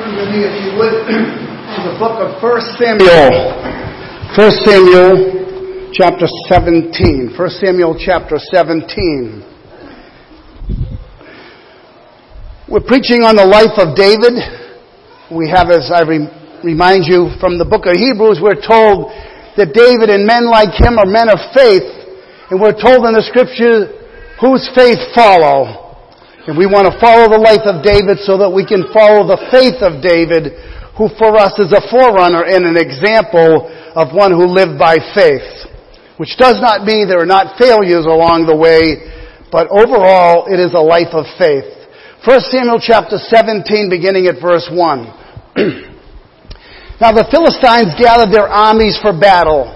Turn with me, if you would, to the book of 1 Samuel. 1 Samuel chapter 17. 1 Samuel chapter 17. We're preaching on the life of David. We have, as I re- remind you from the book of Hebrews, we're told that David and men like him are men of faith. And we're told in the scripture whose faith follow. And we want to follow the life of David so that we can follow the faith of David, who for us is a forerunner and an example of one who lived by faith. Which does not mean there are not failures along the way, but overall it is a life of faith. 1 Samuel chapter 17 beginning at verse 1. now the Philistines gathered their armies for battle,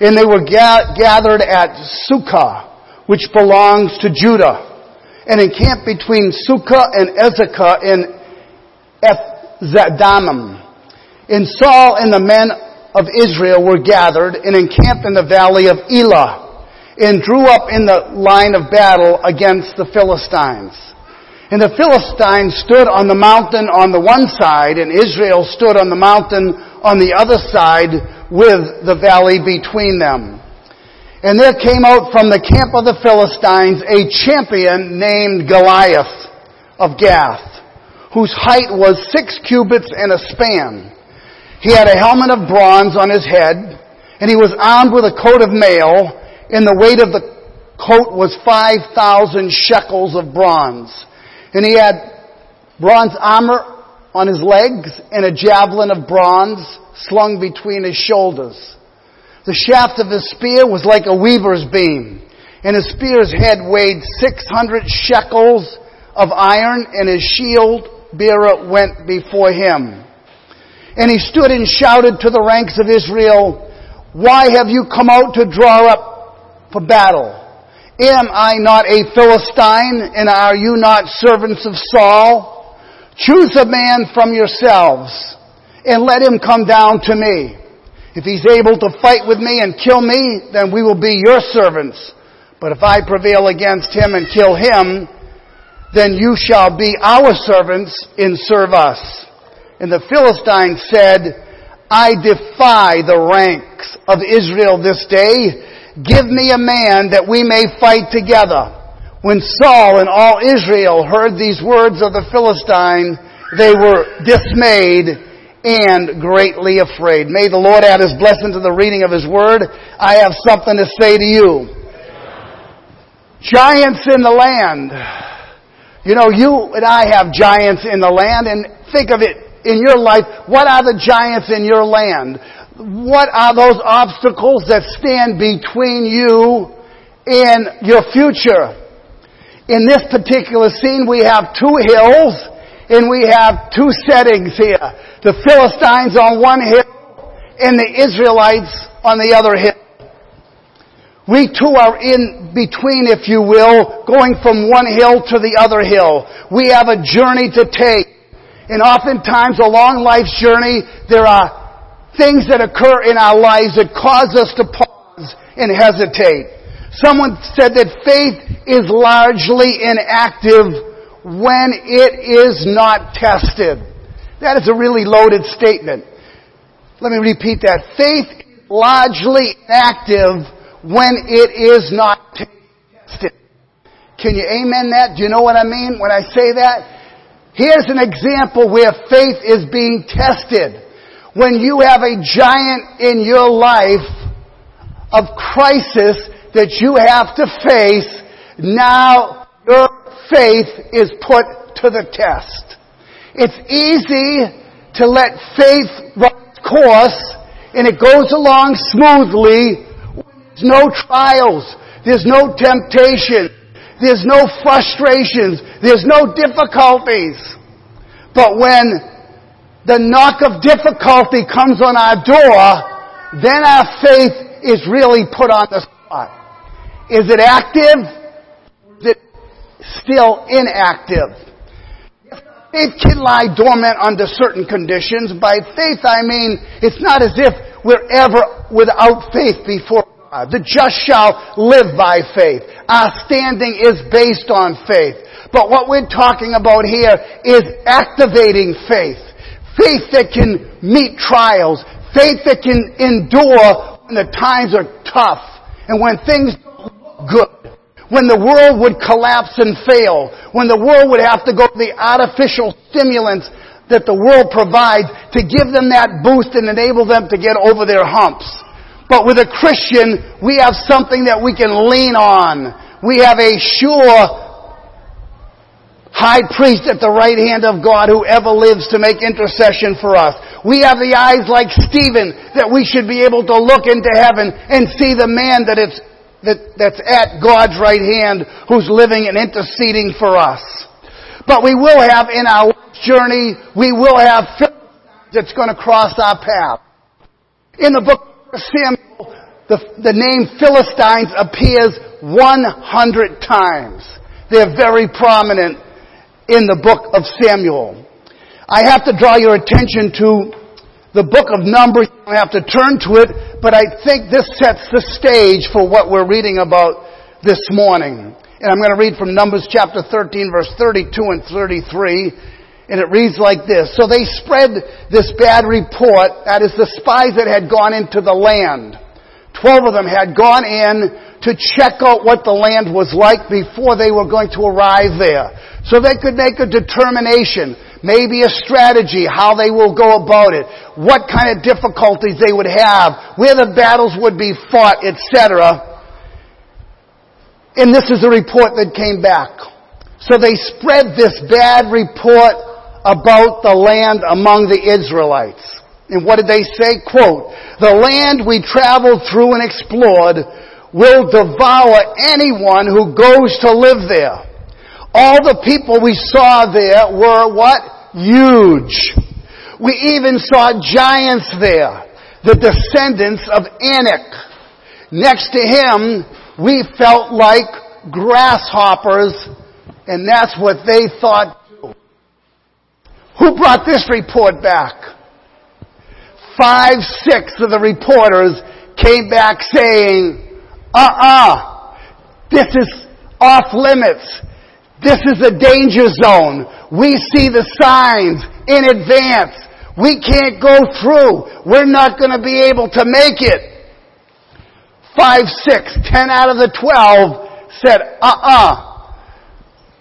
and they were ga- gathered at Socoh, which belongs to Judah and encamped between Socoh and Azekah in Ephes-dammim. And Saul and the men of Israel were gathered and encamped in the valley of Elah and drew up in the line of battle against the Philistines. And the Philistines stood on the mountain on the one side and Israel stood on the mountain on the other side with the valley between them. And there came out from the camp of the Philistines a champion named Goliath of Gath, whose height was six cubits and a span. He had a helmet of bronze on his head, and he was armed with a coat of mail, and the weight of the coat was 5,000 shekels of bronze. And he had bronze armor on his legs and a javelin of bronze slung between his shoulders. The shaft of his spear was like a weaver's beam, and his spear's head weighed 600 shekels of iron, and his shield bearer went before him. And he stood and shouted to the ranks of Israel, Why have you come out to draw up for battle? Am I not a Philistine, and are you not servants of Saul? Choose a man from yourselves, and let him come down to me. If he's able to fight with me and kill me, then we will be your servants. But if I prevail against him and kill him, then you shall be our servants and serve us. And the Philistine said, I defy the ranks of Israel this day. Give me a man that we may fight together. When Saul and all Israel heard these words of the Philistine, they were dismayed and greatly afraid. May the Lord add His blessing to the reading of His Word. I have something to say to you. Giants in the land. You know, you and I have giants in the land, and think of it in your life. What are the giants in your land? What are those obstacles that stand between you and your future? In this particular scene, we have two hills and we have two settings here. The Philistines on one hill and the Israelites on the other hill. We too are in between, if you will, going from one hill to the other hill. We have a journey to take. And oftentimes along life's journey, there are things that occur in our lives that cause us to pause and hesitate. Someone said that faith is largely inactive when it is not tested. That is a really loaded statement. Let me repeat that. Faith is largely active when it is not tested. Can you amen that? Do you know what I mean when I say that? Here's an example where faith is being tested. When you have a giant in your life of crisis that you have to face, now your faith is put to the test. It's easy to let faith run course and it goes along smoothly. There's no trials. There's no temptation. There's no frustrations. There's no difficulties. But when the knock of difficulty comes on our door, then our faith is really put on the spot. Is it active? Still inactive. Faith can lie dormant under certain conditions. By faith, I mean, it's not as if we're ever without faith before God. The just shall live by faith. Our standing is based on faith. But what we're talking about here is activating faith. Faith that can meet trials. Faith that can endure when the times are tough and when things. When the world would collapse and fail. When the world would have to go to the artificial stimulants that the world provides to give them that boost and enable them to get over their humps. But with a Christian, we have something that we can lean on. We have a sure high priest at the right hand of God who ever lives to make intercession for us. We have the eyes like Stephen that we should be able to look into heaven and see the man that it's that, that's at God's right hand who's living and interceding for us. But we will have in our journey, we will have that's going to cross our path. In the book of Samuel, the, the name Philistines appears 100 times. They're very prominent in the book of Samuel. I have to draw your attention to the book of Numbers. You don't have to turn to it, but I think this sets the stage for what we're reading about this morning. And I'm going to read from Numbers chapter 13 verse 32 and 33. And it reads like this. So they spread this bad report, that is the spies that had gone into the land. Twelve of them had gone in to check out what the land was like before they were going to arrive there. So they could make a determination, maybe a strategy, how they will go about it, what kind of difficulties they would have, where the battles would be fought, etc. And this is the report that came back. So they spread this bad report about the land among the Israelites. And what did they say? Quote, the land we traveled through and explored will devour anyone who goes to live there. All the people we saw there were what? Huge. We even saw giants there, the descendants of Anak. Next to him, we felt like grasshoppers, and that's what they thought too. Who brought this report back? Five, six of the reporters came back saying, uh-uh, this is off limits. This is a danger zone. We see the signs in advance. We can't go through. We're not going to be able to make it. Five, six, ten out of the twelve said, uh-uh.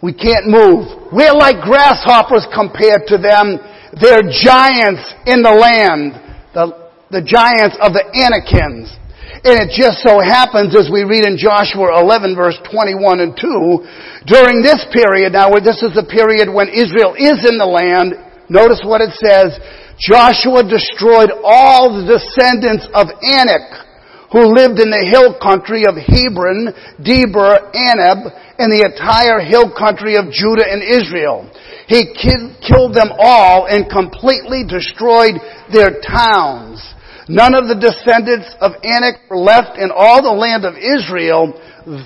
We can't move. We're like grasshoppers compared to them. They're giants in the land. The, the giants of the Anakims. And it just so happens, as we read in Joshua 11 verse 21 and 2, during this period, now this is the period when Israel is in the land, notice what it says, Joshua destroyed all the descendants of Anak, who lived in the hill country of Hebron, Debir, Anab, and the entire hill country of Judah and Israel. He killed them all and completely destroyed their towns. None of the descendants of Anak were left in all the land of Israel,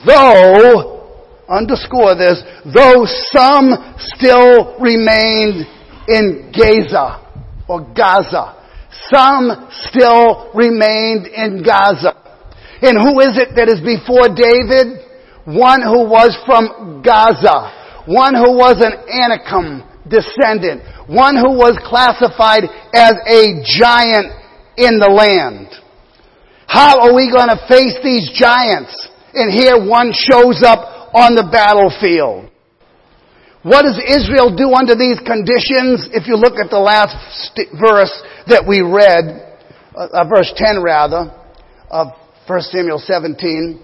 though, underscore this, though some still remained in Gaza, or Gaza. Some still remained in Gaza. And who is it that is before David? One who was from Gaza. One who was an Anakim descendant. One who was classified as a giant in the land. How are we going to face these giants? And here one shows up on the battlefield. What does Israel do under these conditions? If you look at the last st- verse that we read, uh, uh verse 10 rather, of 1 Samuel 17,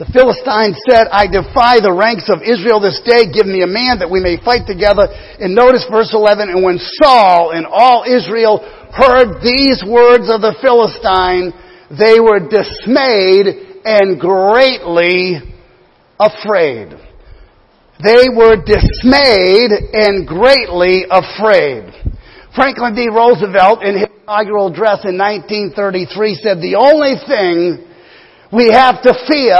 the Philistine said, I defy the ranks of Israel this day. Give me a man that we may fight together. And notice verse 11, and when Saul and all Israel heard these words of the Philistine, they were dismayed and greatly afraid. They were dismayed and greatly afraid. Franklin D. Roosevelt in his inaugural address in 1933 said the only thing we have to fear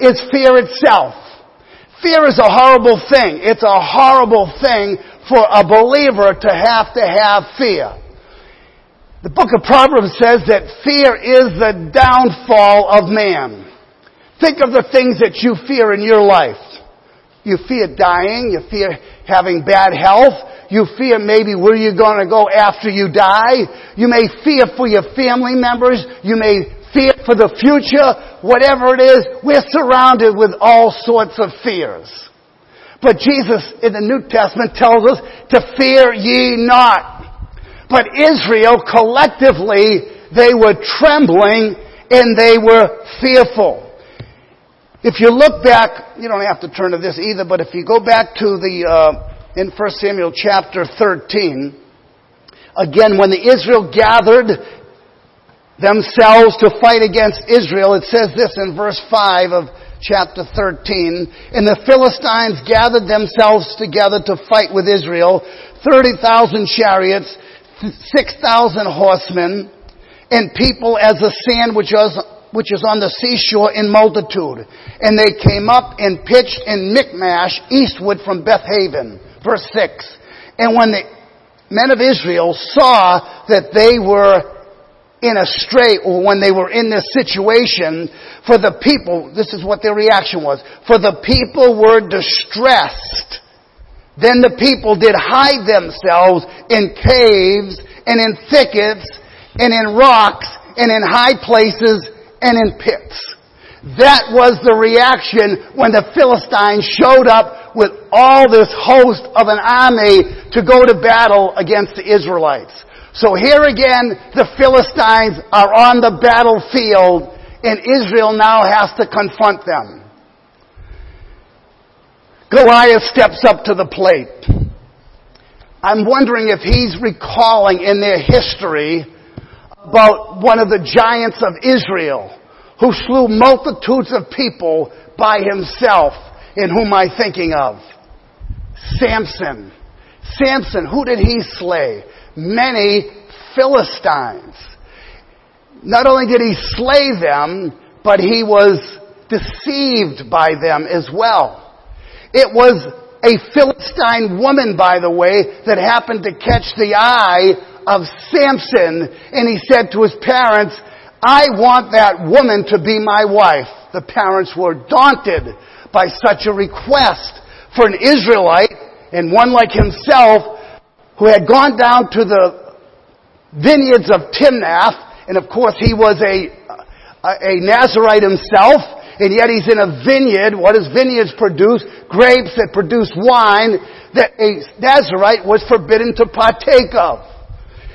is fear itself. Fear is a horrible thing. It's a horrible thing for a believer to have to have fear. The book of Proverbs says that fear is the downfall of man. Think of the things that you fear in your life. You fear dying. You fear having bad health. You fear maybe where you're going to go after you die. You may fear for your family members. You may fear for the future. Whatever it is, we're surrounded with all sorts of fears. But Jesus in the New Testament tells us to fear ye not. But Israel collectively, they were trembling and they were fearful. If you look back, you don't have to turn to this either, but if you go back to the, uh, in 1 Samuel chapter 13, again, when the Israel gathered themselves to fight against Israel, it says this in verse 5 of chapter 13, and the Philistines gathered themselves together to fight with Israel, 30,000 chariots, 6,000 horsemen, and people as the sand which was which is on the seashore in multitude. And they came up and pitched in Michmash eastward from Bethaven. Verse 6. And when the men of Israel saw that they were in a strait or when they were in this situation, for the people, this is what their reaction was, for the people were distressed. Then the people did hide themselves in caves and in thickets and in rocks and in high places and in pits. That was the reaction when the Philistines showed up with all this host of an army to go to battle against the Israelites. So here again, the Philistines are on the battlefield and Israel now has to confront them. Goliath steps up to the plate. I'm wondering if he's recalling in their history about one of the giants of Israel who slew multitudes of people by himself in whom I thinking of? Samson. Samson, who did he slay? Many Philistines. Not only did he slay them, but he was deceived by them as well. It was a Philistine woman, by the way, that happened to catch the eye of Samson and he said to his parents, I want that woman to be my wife. The parents were daunted by such a request for an Israelite and one like himself who had gone down to the vineyards of Timnath and of course he was a, a, Nazarite himself and yet he's in a vineyard. What does vineyards produce? Grapes that produce wine that a Nazarite was forbidden to partake of.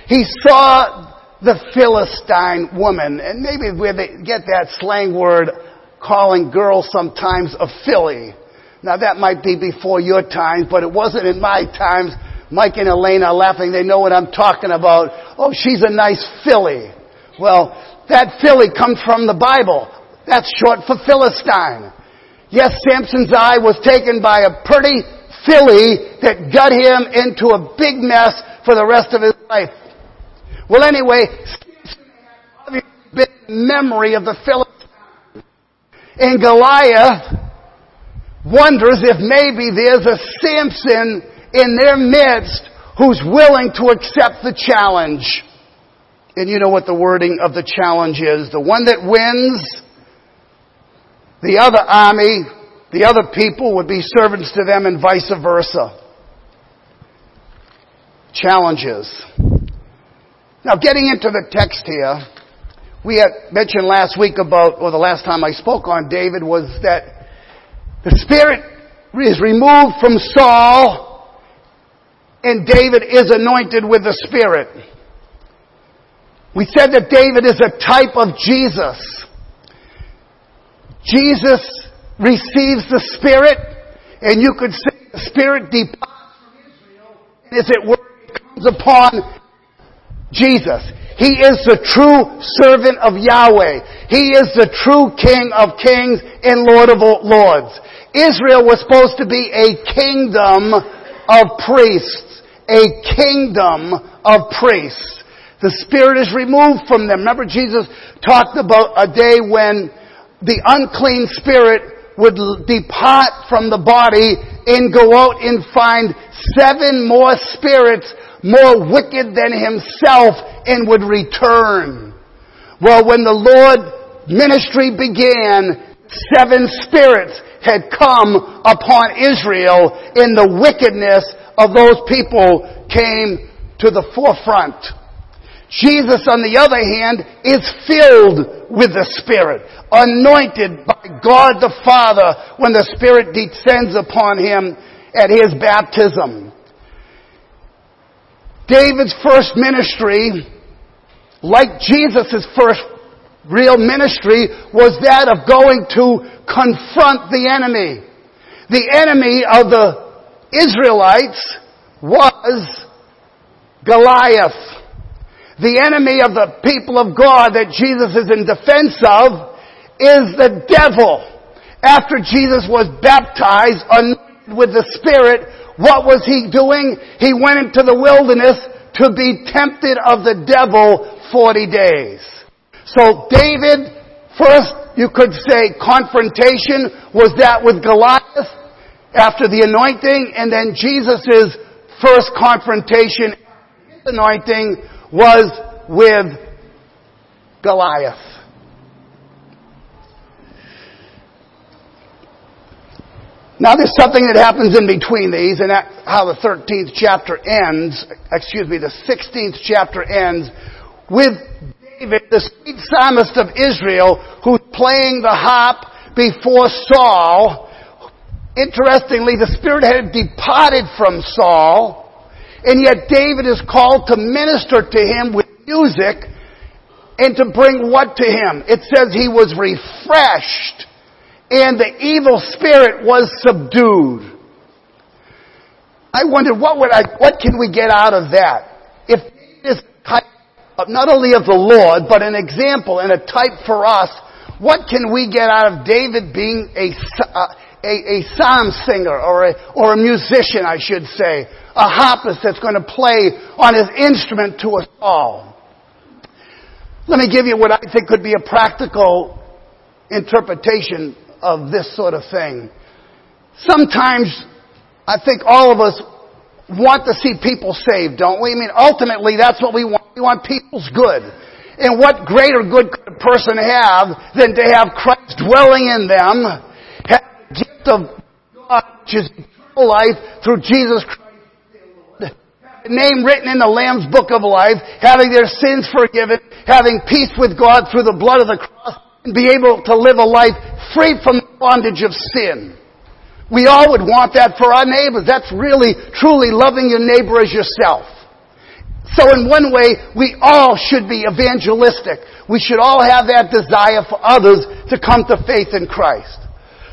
He saw the Philistine woman, and maybe we get that slang word calling girls sometimes a filly. Now that might be before your times, but it wasn't in my times. Mike and Elaine are laughing. They know what I'm talking about. Oh, she's a nice filly. Well, that filly comes from the Bible. That's short for Philistine. Yes, Samson's eye was taken by a pretty filly that got him into a big mess for the rest of his life. Well, anyway, Samson been memory of the Philistines. And Goliath wonders if maybe there's a Samson in their midst who's willing to accept the challenge. And you know what the wording of the challenge is. The one that wins, the other army, the other people would be servants to them and vice versa. Challenges. Now, getting into the text here, we had mentioned last week about, or the last time I spoke on David was that the Spirit is removed from Saul and David is anointed with the Spirit. We said that David is a type of Jesus. Jesus receives the Spirit and you could say the Spirit departs from Israel and as it were, comes upon Jesus. He is the true servant of Yahweh. He is the true King of kings and Lord of lords. Israel was supposed to be a kingdom of priests. A kingdom of priests. The Spirit is removed from them. Remember Jesus talked about a day when the unclean spirit would depart from the body and go out and find seven more spirits more wicked than himself and would return. Well, when the Lord ministry began, seven spirits had come upon Israel in the wickedness of those people came to the forefront. Jesus, on the other hand, is filled with the Spirit, anointed by God the Father when the Spirit descends upon him at his baptism. David's first ministry, like Jesus' first real ministry, was that of going to confront the enemy. The enemy of the Israelites was Goliath. The enemy of the people of God that Jesus is in defense of is the devil. After Jesus was baptized, with the Spirit, what was he doing? He went into the wilderness to be tempted of the devil 40 days. So David, first you could say confrontation was that with Goliath after the anointing, and then Jesus' first confrontation, anointing, was with Goliath. Now there's something that happens in between these, and that's how the 13th chapter ends, excuse me, the 16th chapter ends with David, the sweet psalmist of Israel, who's playing the harp before Saul. Interestingly, the Spirit had departed from Saul, and yet David is called to minister to him with music and to bring what to him? It says he was refreshed and the evil spirit was subdued. I wondered what would I, what can we get out of that? If this type not only of the Lord, but an example and a type for us, what can we get out of David being a, a, a psalm singer or a, or a musician, I should say, a harpist that's going to play on his instrument to us all? Let me give you what I think could be a practical interpretation of this sort of thing. Sometimes I think all of us want to see people saved, don't we? I mean, ultimately that's what we want. We want people's good. And what greater good could a person have than to have Christ dwelling in them, gift of God, which is eternal life through Jesus Christ The name written in the Lamb's book of life, having their sins forgiven, having peace with God through the blood of the cross, and be able to live a life free from the bondage of sin. We all would want that for our neighbors. That's really, truly loving your neighbor as yourself. So in one way, we all should be evangelistic. We should all have that desire for others to come to faith in Christ.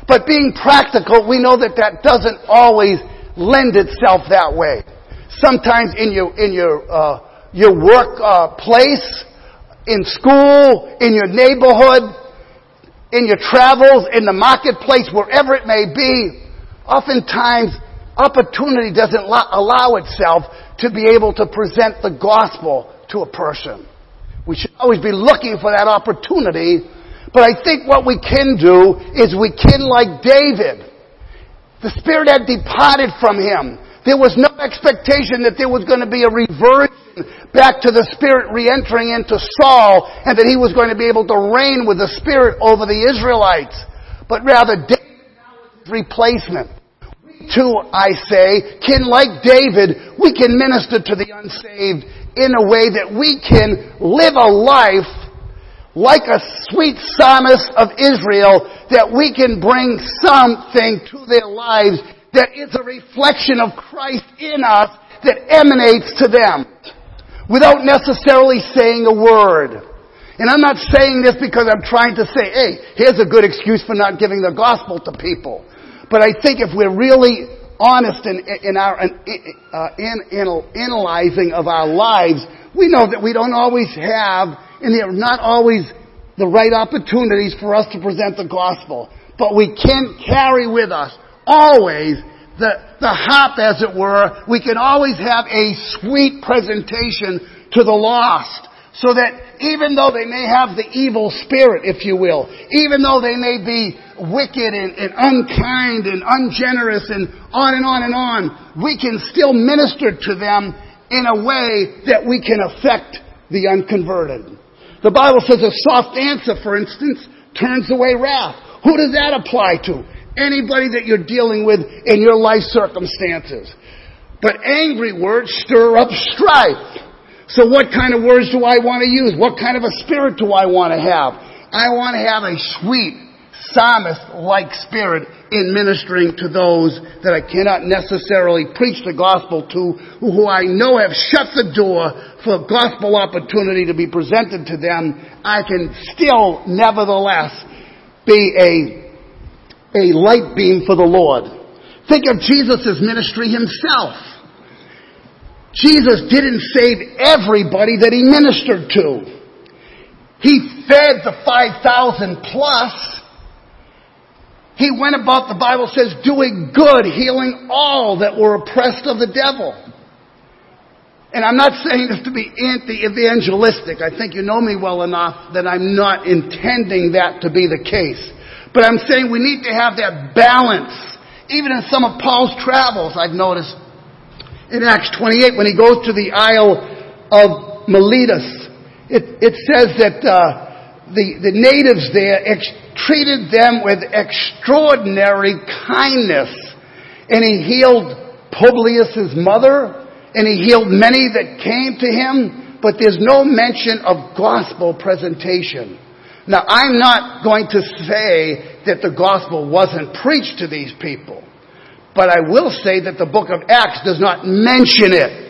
But being practical, we know that that doesn't always lend itself that way. Sometimes in your, in your, uh, your work uh, place, in school, in your neighborhood, in your travels, in the marketplace, wherever it may be, oftentimes opportunity doesn't allow itself to be able to present the gospel to a person. We should always be looking for that opportunity, but I think what we can do is we can like David. The Spirit had departed from him. There was no expectation that there was going to be a reversion back to the Spirit re-entering into Saul and that he was going to be able to reign with the Spirit over the Israelites. But rather, David replacement. We too, I say, can like David, we can minister to the unsaved in a way that we can live a life like a sweet psalmist of Israel that we can bring something to their lives that is a reflection of Christ in us that emanates to them without necessarily saying a word. And I'm not saying this because I'm trying to say, hey, here's a good excuse for not giving the gospel to people. But I think if we're really honest in, in our in, uh, in, in analyzing of our lives, we know that we don't always have, and there are not always the right opportunities for us to present the gospel. But we can carry with us always the, the hop, as it were. We can always have a sweet presentation to the lost. So that even though they may have the evil spirit, if you will, even though they may be wicked and, and unkind and ungenerous and on and on and on, we can still minister to them in a way that we can affect the unconverted. The Bible says a soft answer, for instance, turns away wrath. Who does that apply to? anybody that you're dealing with in your life circumstances. But angry words stir up strife. So what kind of words do I want to use? What kind of a spirit do I want to have? I want to have a sweet, psalmist-like spirit in ministering to those that I cannot necessarily preach the gospel to, who I know have shut the door for gospel opportunity to be presented to them. I can still, nevertheless, be a, a light beam for the Lord. Think of Jesus' ministry himself. Jesus didn't save everybody that he ministered to. He fed the 5,000 plus. He went about, the Bible says, doing good, healing all that were oppressed of the devil. And I'm not saying this to be anti-evangelistic. I think you know me well enough that I'm not intending that to be the case. But I'm saying we need to have that balance. Even in some of Paul's travels, I've noticed in Acts 28 when he goes to the Isle of Miletus. It, it says that uh, the, the natives there ex- treated them with extraordinary kindness. And he healed Publius's mother, and he healed many that came to him, but there's no mention of gospel presentation. Now, I'm not going to say that the gospel wasn't preached to these people. But I will say that the book of Acts does not mention it.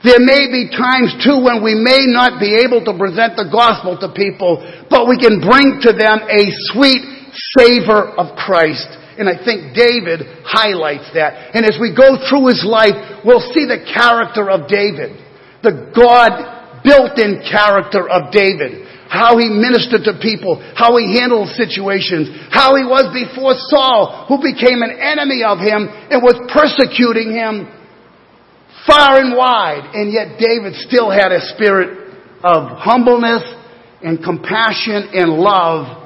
There may be times too when we may not be able to present the gospel to people, but we can bring to them a sweet savor of Christ. And I think David highlights that. And as we go through his life, we'll see the character of David. The God built-in character of David how he ministered to people, how he handled situations, how he was before Saul, who became an enemy of him and was persecuting him far and wide. And yet David still had a spirit of humbleness and compassion and love.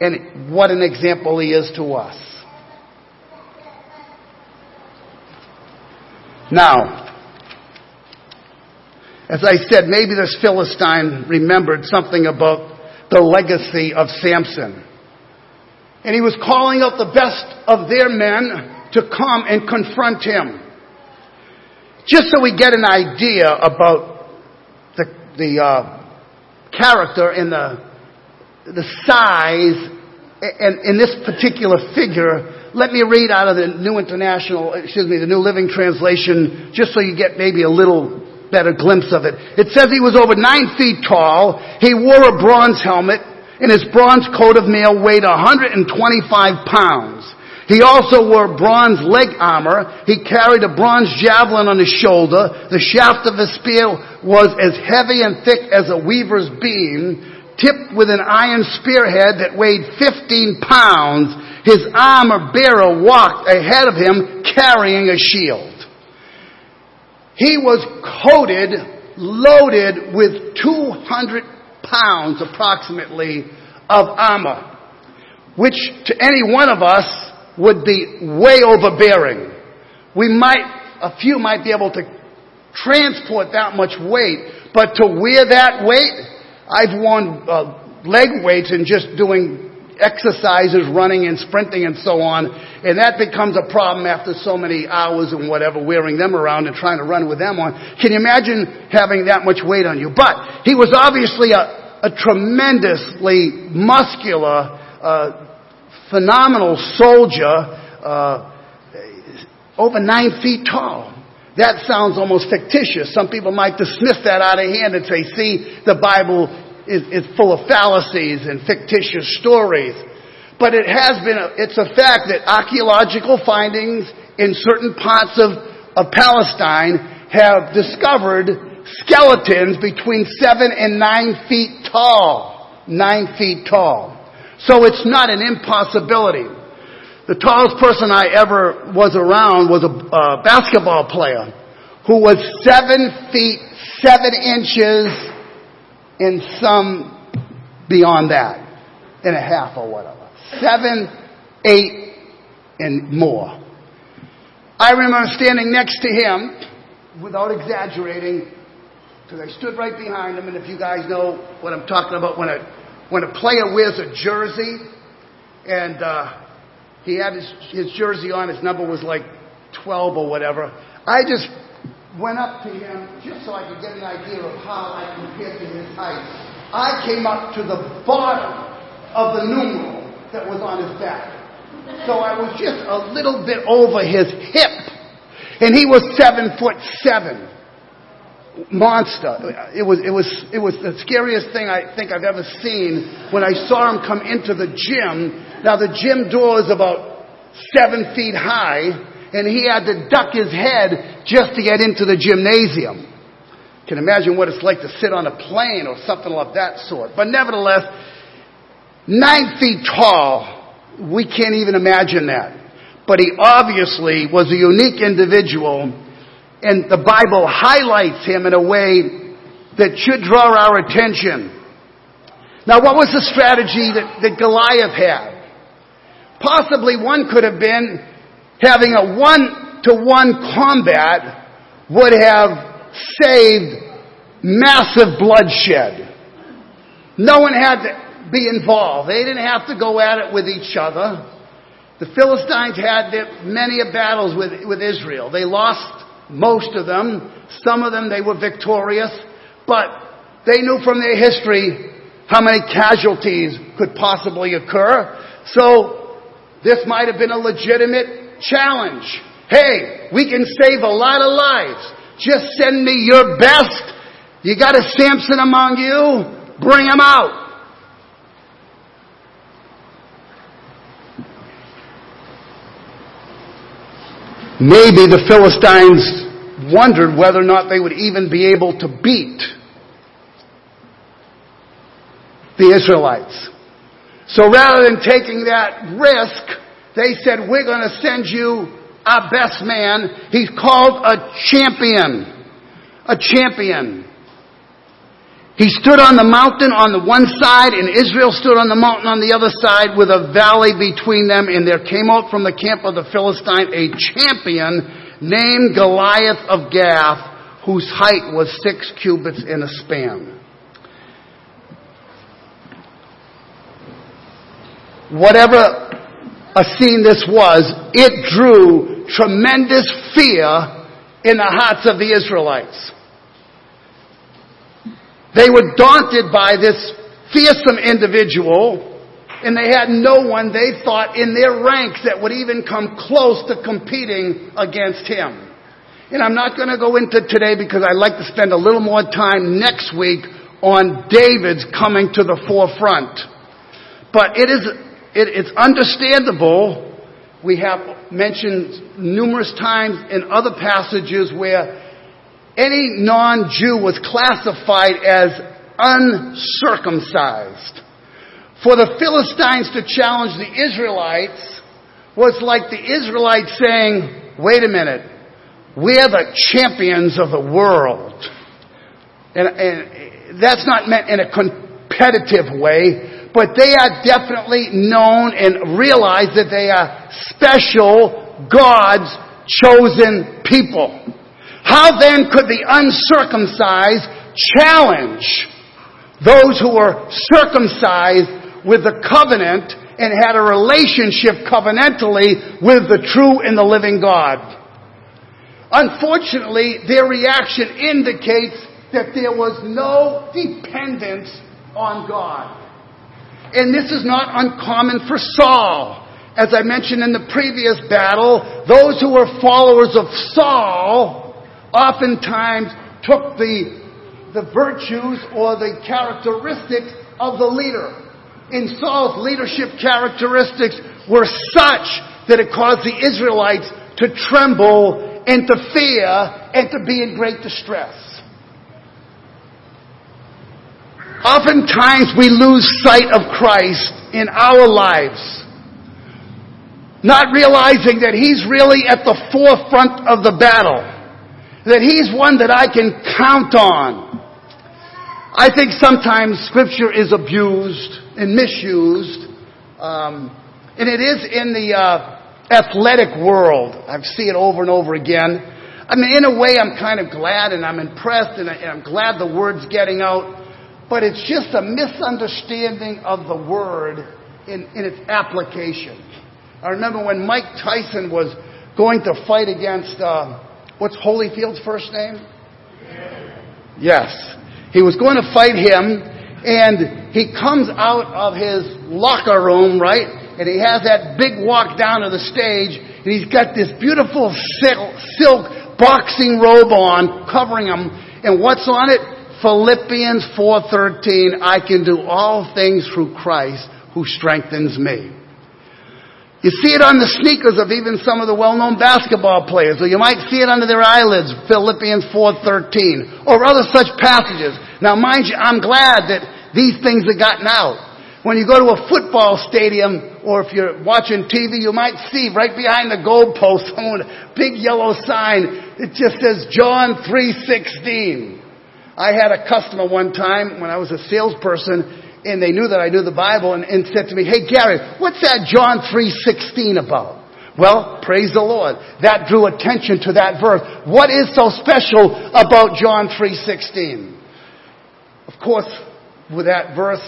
And what an example he is to us. Now, as I said, maybe this Philistine remembered something about the legacy of Samson. And he was calling out the best of their men to come and confront him. Just so we get an idea about the, the uh, character and the, the size in this particular figure, let me read out of the New International, excuse me, the New Living Translation, just so you get maybe a little better glimpse of it. It says he was over nine feet tall. He wore a bronze helmet and his bronze coat of mail weighed 125 pounds. He also wore bronze leg armor. He carried a bronze javelin on his shoulder. The shaft of his spear was as heavy and thick as a weaver's beam, tipped with an iron spearhead that weighed 15 pounds. His armor bearer walked ahead of him carrying a shield. He was coated, loaded with 200 pounds approximately of armor, which to any one of us would be way overbearing. We might, a few might be able to transport that much weight, but to wear that weight, I've worn uh, leg weights and just doing exercises, running and sprinting and so on. And that becomes a problem after so many hours and whatever, wearing them around and trying to run with them on. Can you imagine having that much weight on you? But he was obviously a, a tremendously muscular, uh, phenomenal soldier, uh, over nine feet tall. That sounds almost fictitious. Some people might dismiss that out of hand and say, see, the Bible is, is full of fallacies and fictitious stories. But it has been, a, it's a fact that archaeological findings in certain parts of, of Palestine have discovered skeletons between seven and nine feet tall. Nine feet tall. So it's not an impossibility. The tallest person I ever was around was a uh, basketball player who was seven feet, seven inches, and some beyond that, and a half or whatever. Seven, eight, and more. I remember standing next to him, without exaggerating, because I stood right behind him, and if you guys know what I'm talking about, when a, when a player wears a jersey, and uh, He had his, his jersey on. His number was like 12 or whatever. I just went up to him just so I could get an idea of how I compared to his height. I came up to the bottom of the numeral that was on his back. So I was just a little bit over his hip. And he was seven foot seven. Monster. It was, it was, it was the scariest thing I think I've ever seen when I saw him come into the gym. Now the gym door is about seven feet high and he had to duck his head just to get into the gymnasium. Can imagine what it's like to sit on a plane or something of that sort. But nevertheless, nine feet tall, we can't even imagine that. But he obviously was a unique individual, and the Bible highlights him in a way that should draw our attention. Now, what was the strategy that, that Goliath had? Possibly one could have been having a one to one combat would have saved massive bloodshed. No one had to be involved. They didn't have to go at it with each other. The Philistines had many battles with, with Israel. They lost most of them. Some of them they were victorious, but they knew from their history how many casualties could possibly occur. So this might have been a legitimate challenge. Hey, we can save a lot of lives. Just send me your best. You got a Samson among you? Bring him out. Maybe the Philistines wondered whether or not they would even be able to beat the Israelites. So rather than taking that risk, they said, we're going to send you our best man. He's called a champion. A champion. He stood on the mountain on the one side and Israel stood on the mountain on the other side with a valley between them and there came out from the camp of the Philistine a champion named Goliath of Gath whose height was six cubits in a span. Whatever a scene this was, it drew tremendous fear in the hearts of the Israelites. They were daunted by this fearsome individual, and they had no one they thought in their ranks that would even come close to competing against him. And I'm not going to go into today because I'd like to spend a little more time next week on David's coming to the forefront. But it is it, it's understandable. We have mentioned numerous times in other passages where any non-Jew was classified as uncircumcised. For the Philistines to challenge the Israelites was like the Israelites saying, wait a minute, we're the champions of the world. And, and that's not meant in a competitive way, but they are definitely known and realize that they are special, God's chosen people. How then could the uncircumcised challenge those who were circumcised with the covenant and had a relationship covenantally with the true and the living God? Unfortunately, their reaction indicates that there was no dependence on God. And this is not uncommon for Saul. As I mentioned in the previous battle, those who were followers of Saul oftentimes took the, the virtues or the characteristics of the leader. In Saul's leadership characteristics were such that it caused the Israelites to tremble and to fear and to be in great distress. Oftentimes we lose sight of Christ in our lives, not realizing that He's really at the forefront of the battle, that He's one that I can count on. I think sometimes Scripture is abused and misused, um, and it is in the uh, athletic world. I see it over and over again. I mean, in a way, I'm kind of glad and I'm impressed and I'm glad the word's getting out but it's just a misunderstanding of the word in, in its application. I remember when Mike Tyson was going to fight against, uh, what's Holyfield's first name? Yes. He was going to fight him, and he comes out of his locker room, right? And he has that big walk down to the stage, and he's got this beautiful silk boxing robe on, covering him. And what's on it? Philippians 4:13, I can do all things through Christ who strengthens me. You see it on the sneakers of even some of the well-known basketball players, or you might see it under their eyelids, Philippians 4.13, or other such passages. Now mind you, I'm glad that these things have gotten out. When you go to a football stadium, or if you're watching TV, you might see right behind the goalpost, someone, big yellow sign, it just says John 3.16. I had a customer one time when I was a salesperson, and they knew that I knew the Bible and, and said to me, Hey Gary, what's that John 3.16 about? Well, praise the Lord. That drew attention to that verse. What is so special about John 3.16? Of course, with that verse,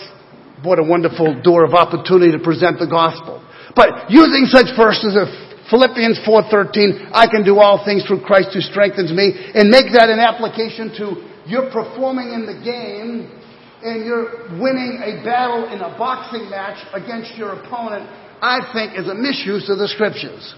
what a wonderful door of opportunity to present the gospel. But using such verses as Philippians 4.13, I can do all things through Christ who strengthens me, and make that an application to you're performing in the game and you're winning a battle in a boxing match against your opponent, I think is a misuse of the scriptures.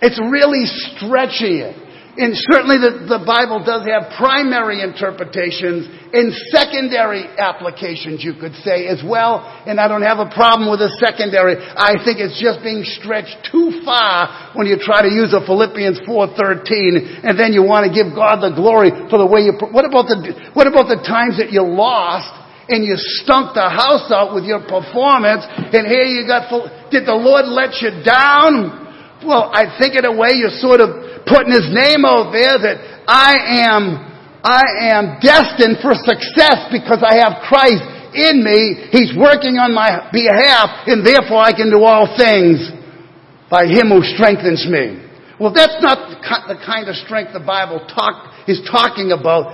It's really stretching it. And certainly the, the Bible does have primary interpretations and secondary applications, you could say, as well. And I don't have a problem with the secondary. I think it's just being stretched too far when you try to use a Philippians 4.13 and then you want to give God the glory for the way you, what about the, what about the times that you lost and you stunk the house out with your performance and here you got, did the Lord let you down? Well, I think in a way you're sort of putting his name out there that I am, I am destined for success because I have Christ in me. He's working on my behalf and therefore I can do all things by him who strengthens me. Well, that's not the kind of strength the Bible talk, is talking about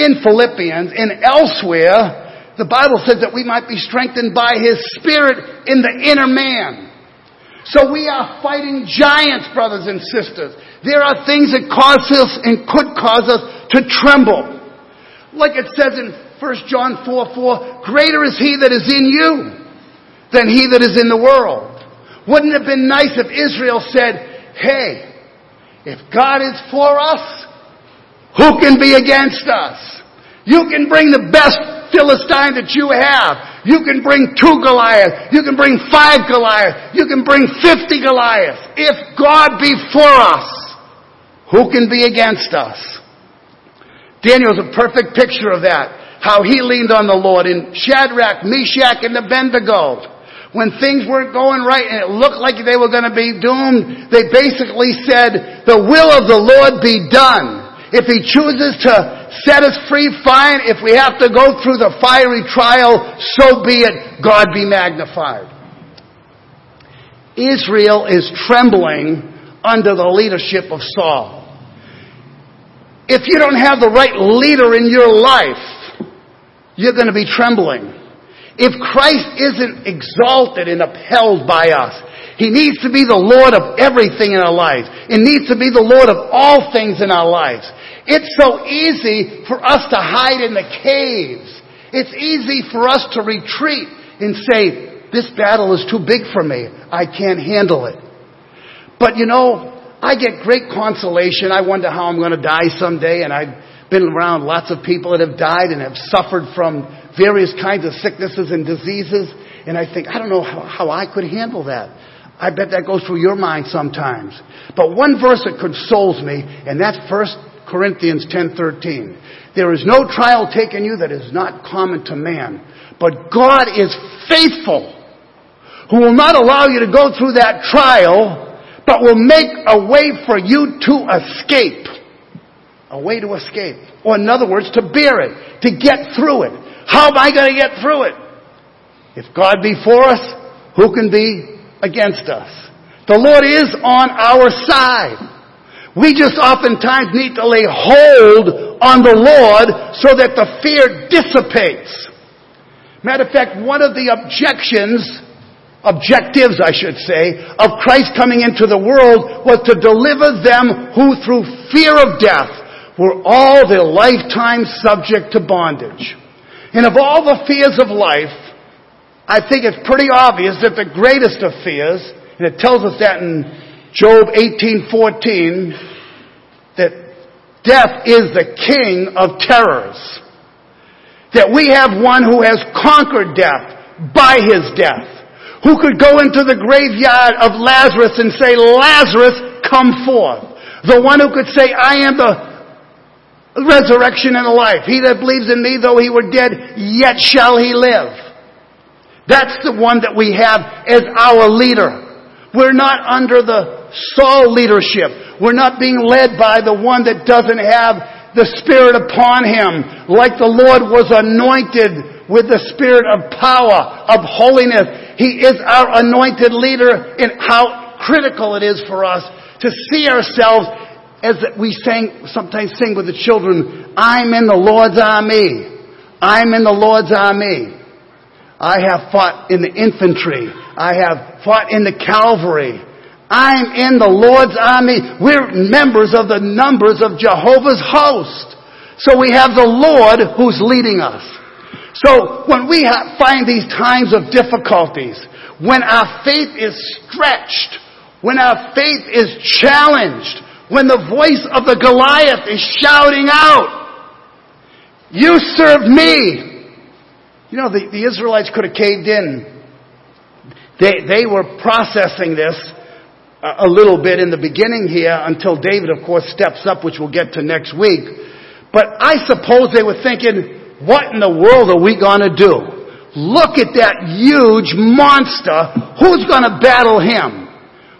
in Philippians and elsewhere. The Bible says that we might be strengthened by His Spirit in the inner man. So we are fighting giants, brothers and sisters. There are things that cause us and could cause us to tremble. Like it says in 1 John 4 4, greater is he that is in you than he that is in the world. Wouldn't it have been nice if Israel said, hey, if God is for us, who can be against us? You can bring the best Philistine that you have. You can bring two Goliaths. You can bring five Goliaths. You can bring fifty Goliaths. If God be for us, who can be against us? Daniel is a perfect picture of that. How he leaned on the Lord in Shadrach, Meshach, and Abednego. When things weren't going right and it looked like they were going to be doomed, they basically said, the will of the Lord be done. If He chooses to set us free, fine. If we have to go through the fiery trial, so be it. God be magnified. Israel is trembling under the leadership of Saul. If you don't have the right leader in your life, you're going to be trembling. If Christ isn't exalted and upheld by us, he needs to be the Lord of everything in our lives. It needs to be the Lord of all things in our lives. It's so easy for us to hide in the caves. It's easy for us to retreat and say, this battle is too big for me. I can't handle it. But you know, I get great consolation. I wonder how I'm going to die someday and I've been around lots of people that have died and have suffered from various kinds of sicknesses and diseases. And I think, I don't know how, how I could handle that. I bet that goes through your mind sometimes. But one verse that consoles me, and that's 1 Corinthians 10:13. There is no trial taken you that is not common to man, but God is faithful, who will not allow you to go through that trial, but will make a way for you to escape. A way to escape. Or in other words, to bear it, to get through it. How am I going to get through it? If God be for us, who can be against us. The Lord is on our side. We just oftentimes need to lay hold on the Lord so that the fear dissipates. Matter of fact, one of the objections objectives, I should say, of Christ coming into the world was to deliver them who through fear of death were all their lifetime subject to bondage. And of all the fears of life, I think it's pretty obvious that the greatest of fears, and it tells us that in Job 18:14, that death is the king of terrors. That we have one who has conquered death by his death who could go into the graveyard of Lazarus and say, Lazarus, come forth. The one who could say, I am the resurrection and the life. He that believes in me, though he were dead, yet shall he live. That's the one that we have as our leader. We're not under the Saul leadership. We're not being led by the one that doesn't have the Spirit upon him, like the Lord was anointed with the Spirit of power, of holiness, he is our anointed leader in how critical it is for us to see ourselves as we sang, sometimes sing with the children, I'm in the Lord's army. I'm in the Lord's army. I have fought in the infantry. I have fought in the cavalry. I'm in the Lord's army. We're members of the numbers of Jehovah's host. So we have the Lord who's leading us. So when we find these times of difficulties, when our faith is stretched, when our faith is challenged, when the voice of the Goliath is shouting out, you serve me. You know, the, the Israelites could have caved in. They, they were processing this a, a little bit in the beginning here until David, of course, steps up, which we'll get to next week. But I suppose they were thinking, what in the world are we going to do? Look at that huge monster. Who's going to battle him?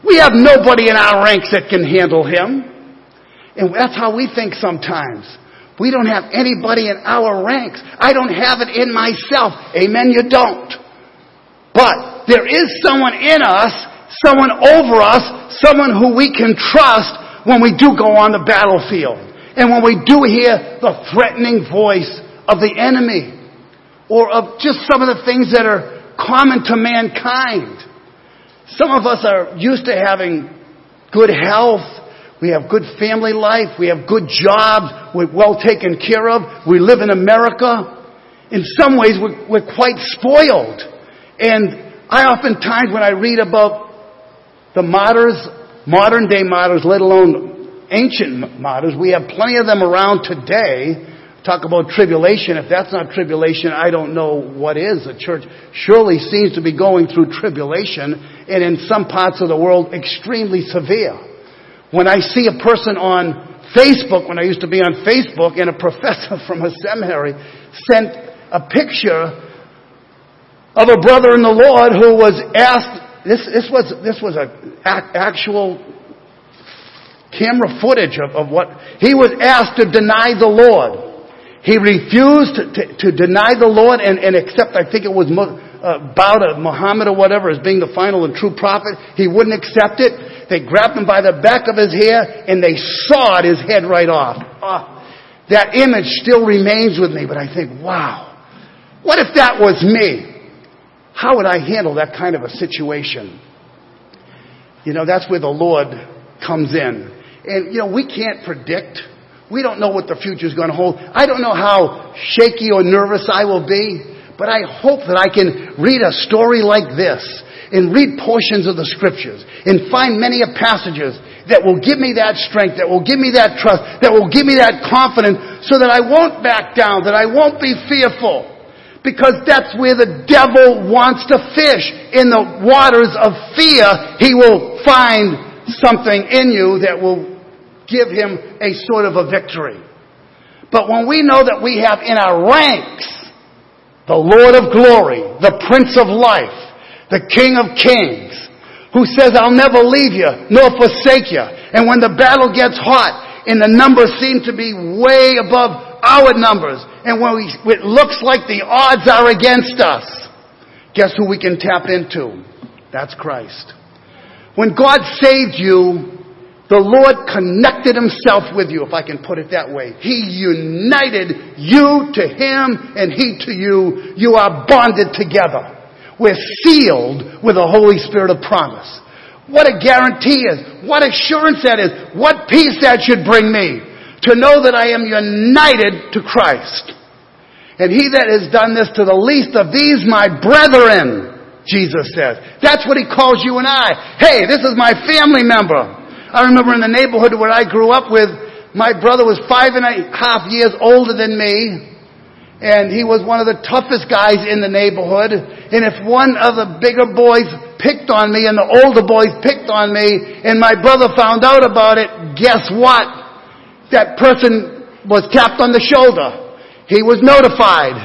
We have nobody in our ranks that can handle him. And that's how we think sometimes. We don't have anybody in our ranks. I don't have it in myself. Amen, you don't. But there is someone in us, someone over us, someone who we can trust when we do go on the battlefield. And when we do hear the threatening voice of the enemy or of just some of the things that are common to mankind. Some of us are used to having good health. We have good family life. We have good jobs. We're well taken care of. We live in America. In some ways, we're, we're quite spoiled. And I oftentimes, when I read about the martyrs, modern day martyrs, let alone ancient martyrs, we have plenty of them around today talk about tribulation. If that's not tribulation, I don't know what is. The church surely seems to be going through tribulation, and in some parts of the world, extremely severe. When I see a person on Facebook, when I used to be on Facebook, and a professor from a seminary sent a picture of a brother in the Lord who was asked, this, this was, this was an actual camera footage of, of what, he was asked to deny the Lord. He refused to, to, deny the Lord and, and, accept, I think it was uh, Muhammad or whatever as being the final and true prophet. He wouldn't accept it. They grabbed him by the back of his hair and they sawed his head right off. Oh, that image still remains with me, but I think, wow, what if that was me? How would I handle that kind of a situation? You know, that's where the Lord comes in. And, you know, we can't predict we don't know what the future is going to hold. I don't know how shaky or nervous I will be, but I hope that I can read a story like this and read portions of the scriptures and find many passages that will give me that strength, that will give me that trust, that will give me that confidence so that I won't back down, that I won't be fearful. Because that's where the devil wants to fish. In the waters of fear, he will find something in you that will give him a sort of a victory. But when we know that we have in our ranks the Lord of glory, the Prince of life, the King of kings, who says, I'll never leave you nor forsake you. And when the battle gets hot and the numbers seem to be way above our numbers, and when we, it looks like the odds are against us, guess who we can tap into? That's Christ. When God saved you, the Lord connected himself with you, if I can put it that way. He united you to him and he to you. You are bonded together. We're sealed with the Holy Spirit of promise. What a guarantee is. What assurance that is. What peace that should bring me. To know that I am united to Christ. And he that has done this to the least of these, my brethren, Jesus says. That's what he calls you and I. Hey, this is my family member. I remember in the neighborhood where I grew up with, my brother was five and a half years older than me, and he was one of the toughest guys in the neighborhood. And if one of the bigger boys picked on me and the older boys picked on me, and my brother found out about it, guess what? That person was tapped on the shoulder. He was notified.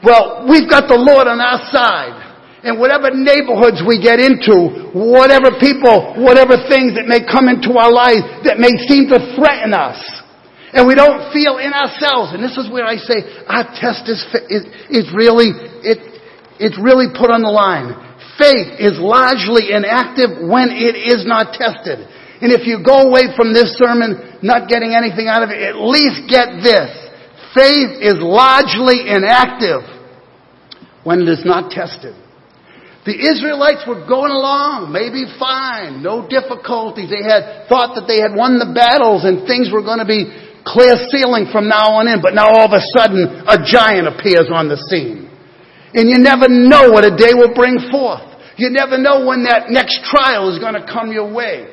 Well, we've got the Lord on our side and whatever neighborhoods we get into, whatever people, whatever things that may come into our lives that may seem to threaten us. And we don't feel in ourselves. And this is where I say our test is, is, is really, it, it's really put on the line. Faith is largely inactive when it is not tested. And if you go away from this sermon not getting anything out of it, at least get this. Faith is largely inactive when it is not tested. The Israelites were going along, maybe fine, no difficulties. They had thought that they had won the battles and things were going to be clear sailing from now on in, but now all of a sudden a giant appears on the scene. And you never know what a day will bring forth. You never know when that next trial is going to come your way.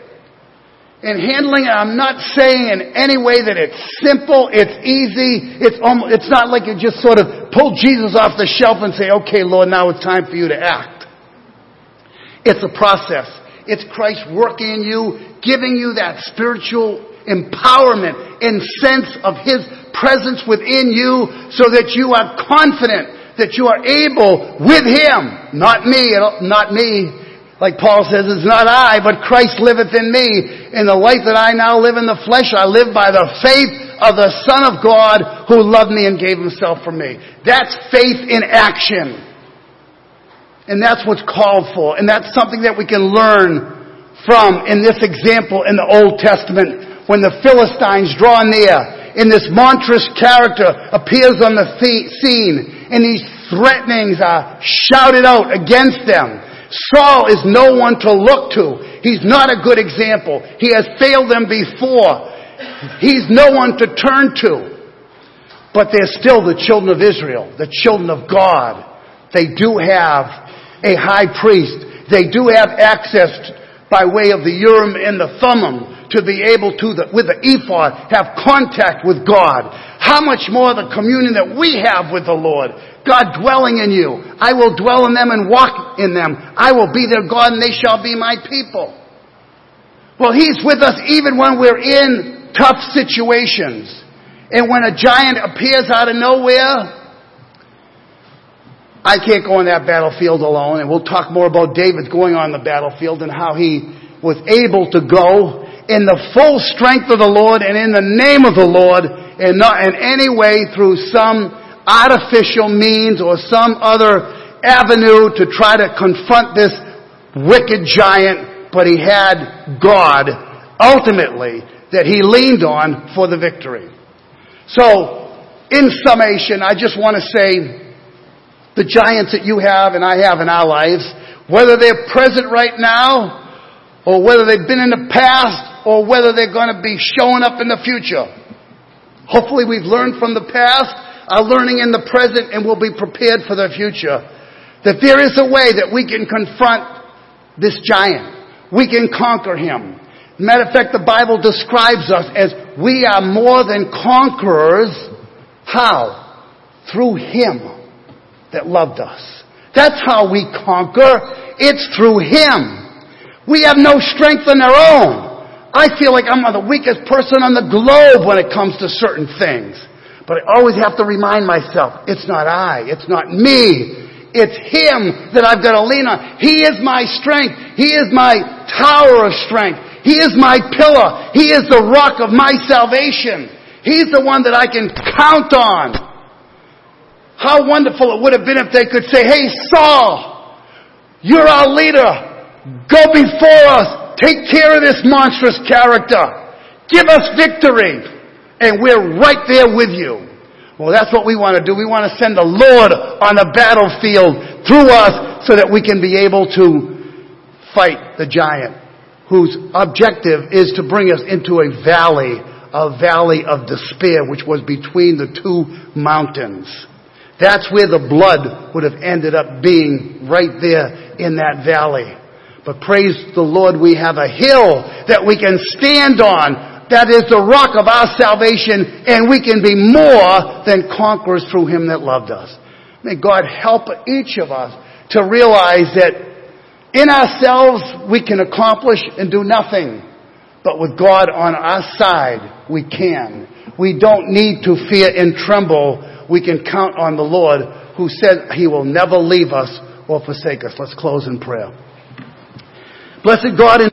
In handling it, I'm not saying in any way that it's simple, it's easy, it's almost, it's not like you just sort of pull Jesus off the shelf and say, okay, Lord, now it's time for you to act. It's a process. It's Christ working in you, giving you that spiritual empowerment and sense of His presence within you so that you are confident that you are able with Him, not me, not me, like Paul says, it's not I, but Christ liveth in me. In the life that I now live in the flesh, I live by the faith of the Son of God who loved me and gave himself for me. That's faith in action. And that's what's called for. And that's something that we can learn from in this example in the Old Testament when the Philistines draw near and this monstrous character appears on the scene and these threatenings are shouted out against them. Saul is no one to look to. He's not a good example. He has failed them before. He's no one to turn to. But they're still the children of Israel, the children of God. They do have a high priest. They do have access by way of the Urim and the Thummim to be able to, the, with the ephod, have contact with God. How much more the communion that we have with the Lord. God dwelling in you. I will dwell in them and walk in them. I will be their God and they shall be my people. Well, He's with us even when we're in tough situations. And when a giant appears out of nowhere, I can't go on that battlefield alone, and we'll talk more about David going on the battlefield and how he was able to go in the full strength of the Lord and in the name of the Lord and not in any way through some artificial means or some other avenue to try to confront this wicked giant, but he had God ultimately that he leaned on for the victory. So, in summation, I just want to say the giants that you have and I have in our lives, whether they're present right now, or whether they've been in the past, or whether they're going to be showing up in the future. Hopefully we've learned from the past, are learning in the present, and will be prepared for the future. That there is a way that we can confront this giant. We can conquer him. Matter of fact, the Bible describes us as we are more than conquerors. How? Through Him that loved us. That's how we conquer. It's through Him. We have no strength on our own. I feel like I'm the weakest person on the globe when it comes to certain things. But I always have to remind myself, it's not I, it's not me. It's Him that I've got to lean on. He is my strength. He is my tower of strength. He is my pillar. He is the rock of my salvation. He's the one that I can count on. How wonderful it would have been if they could say, Hey, Saul, you're our leader. Go before us. Take care of this monstrous character. Give us victory. And we're right there with you. Well, that's what we want to do. We want to send the Lord on the battlefield through us so that we can be able to fight the giant whose objective is to bring us into a valley, a valley of despair, which was between the two mountains. That's where the blood would have ended up being right there in that valley. But praise the Lord, we have a hill that we can stand on. That is the rock of our salvation, and we can be more than conquerors through Him that loved us. May God help each of us to realize that in ourselves, we can accomplish and do nothing. But with God on our side, we can. We don't need to fear and tremble. We can count on the Lord who said he will never leave us or forsake us. Let's close in prayer. Blessed God